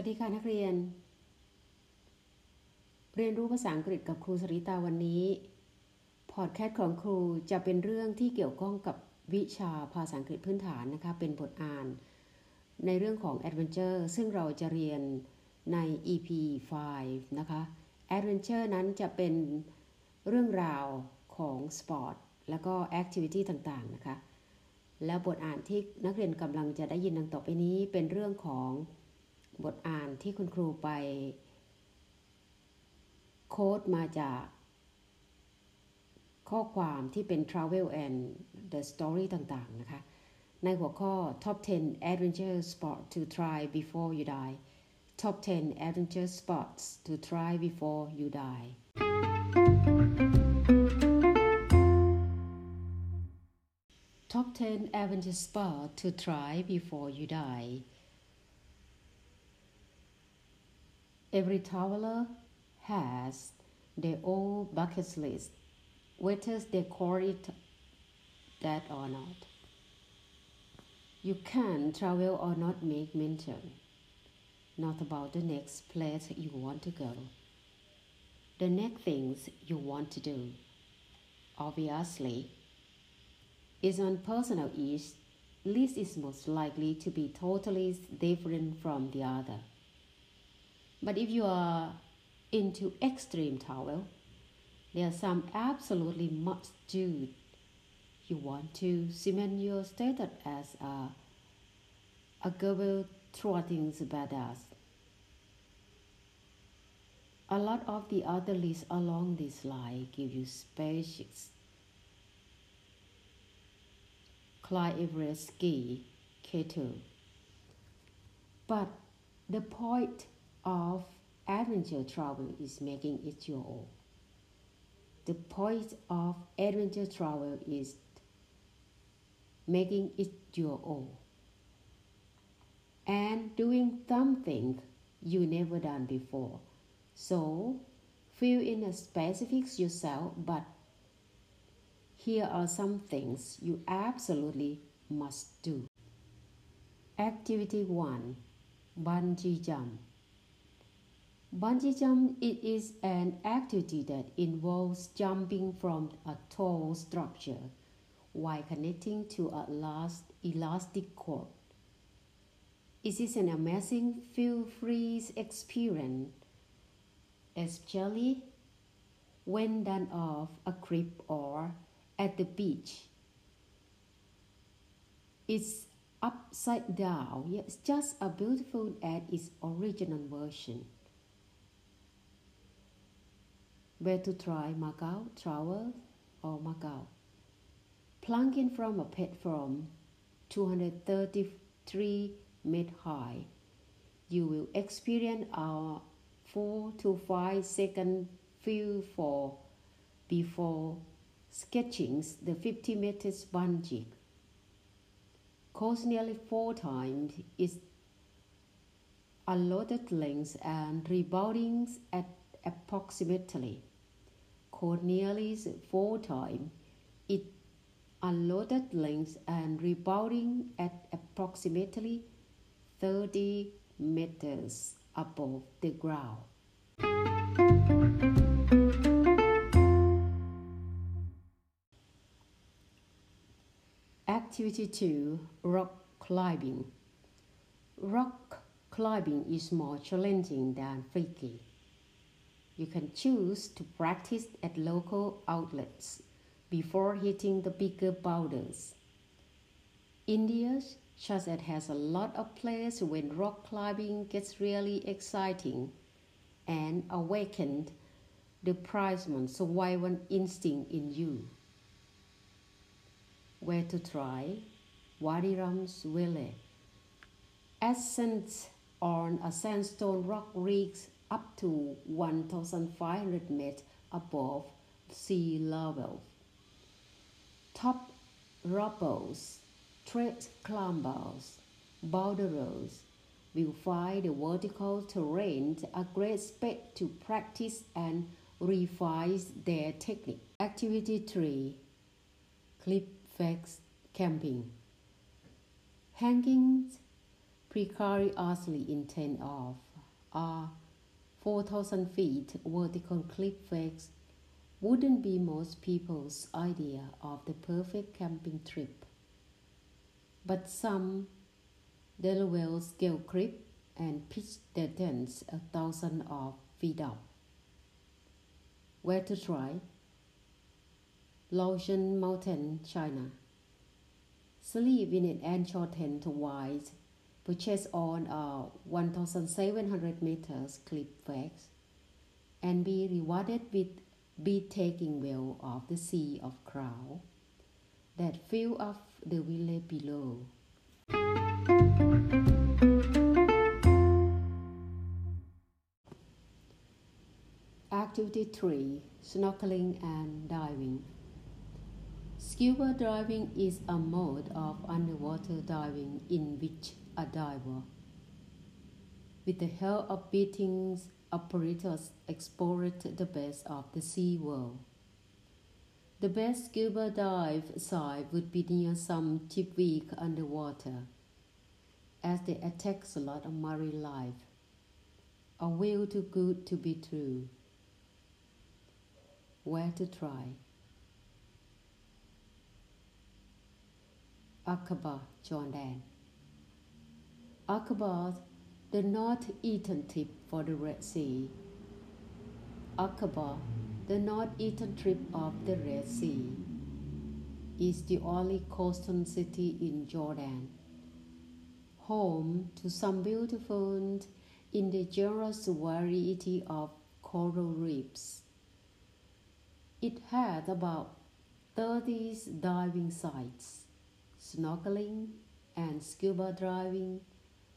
วัสดีค่ะนักเรียน เรียนรู้ภาษาอังกฤษกับครูสริตาวันนี้ พอดแคสต์ของครูจะเป็นเรื่องที่เกี่ยวข้องกับวิชาภาษาอังกฤษพื้นฐานนะคะ เป็นบทอ่าน ในเรื่องของ Adventure ซึ่งเราจะเรียนใน EP 5 นะคะ Adventure นั้นจะเป็นเรื่องราวของสปอร์ตแล้วก็ Activity ต่างๆนะคะ แล้วบทอ่านที่นักเรียนกำลังจะได้ยินดังต่อไปนี้เป็นเรื่องของ บทอ่านที่คุณครูไปโค้ดมาจากข้อความที่เป็น travel and the story ต่างๆ นะคะ ในหัวข้อ top 10 adventure spot to try before you die top 10 adventure spots to try before you die top 10 adventure spot to try before you die Every traveler has their own bucket list, whether they call it that or not. You can travel or not make mention, not about the next place you want to go, the next things you want to do. Obviously, is on personal each list is most likely to be totally different from the other. But if you are into extreme travel, there are some absolutely must do. You want to cement your status as a a global trotting badass. A lot of the other lists along this line give you spacious. Climb Everest ski, K2. But the point of adventure travel is making it your own. The point of adventure travel is making it your own. And doing something you never done before. So fill in the specifics yourself, but here are some things you absolutely must do. Activity 1 Bungee jump. Bungee jump it is an activity that involves jumping from a tall structure while connecting to a last elastic cord. It is an amazing feel-free experience, especially when done off a cliff or at the beach. It's upside down, yet just a beautiful at its original version. Where to try Macau, travel or Macau. Plunging from a platform 233 meter high, you will experience a 4 to 5 second feel for before sketching the 50 meters bungee. Cost nearly four times its allotted length and rebounding at approximately nearly four times its allotted length and rebounding at approximately 30 meters above the ground. Activity 2 Rock climbing. Rock climbing is more challenging than freaky. You can choose to practice at local outlets before hitting the bigger boulders. India as has a lot of places when rock climbing gets really exciting and awakened the primal survival instinct in you where to try Wadi Rams Valley. Ascent on a sandstone rock reaches up to 1,500 meters above sea level. Top rappels, trad climbers, boulderers will find the vertical terrain a great space to practice and refine their technique. Activity 3 Clip Facts Camping Hanging precariously in tent of are 4,000 feet vertical cliff face wouldn't be most people's idea of the perfect camping trip. But some Delaware scale creep and pitch their tents a thousand of feet up. Where to try? Laojun Mountain, China. Sleep in an anchor tent while purchase on uh, a 1,700 meters cliff face and be rewarded with breathtaking view of the Sea of Cloud that fill up the village below. Activity 3 Snorkeling and Diving. Scuba diving is a mode of underwater diving in which a diver, with the help of beating operators, explored the best of the sea world. The best scuba dive site would be near some week underwater, as they attack a lot of marine life. A will too good to be true. Where to try? Aqaba, Jordan. Aqaba, the north-eastern tip for the Red Sea. Aqaba, the north-eastern tip of the Red Sea, is the only coastal city in Jordan, home to some beautiful indigenous variety of coral reefs. It has about 30 diving sites, snorkeling and scuba diving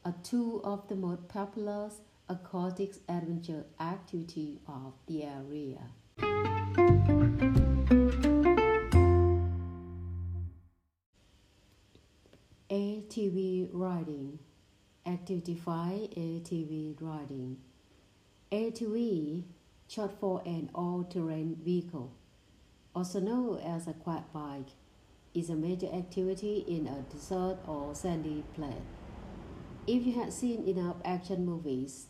are two of the most popular aquatic adventure activity of the area. ATV riding. Activity 5 ATV riding. ATV short for an all-terrain vehicle. Also known as a quad bike is a major activity in a desert or sandy place if you have seen enough action movies,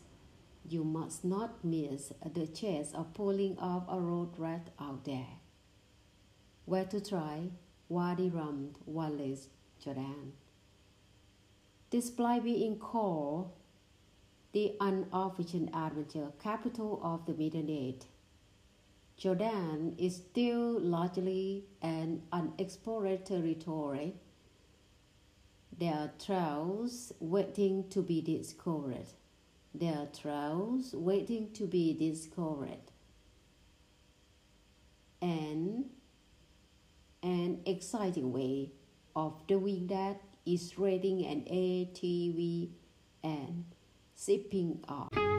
you must not miss the chance of pulling off a road rat out there. Where to try? Wadi Rum, Wallace, Jordan. Despite being called the unofficial adventure capital of the Middle East, Jordan is still largely an unexplored territory there are trails waiting to be discovered. There are trails waiting to be discovered. And an exciting way of doing that is renting an ATV and zipping off.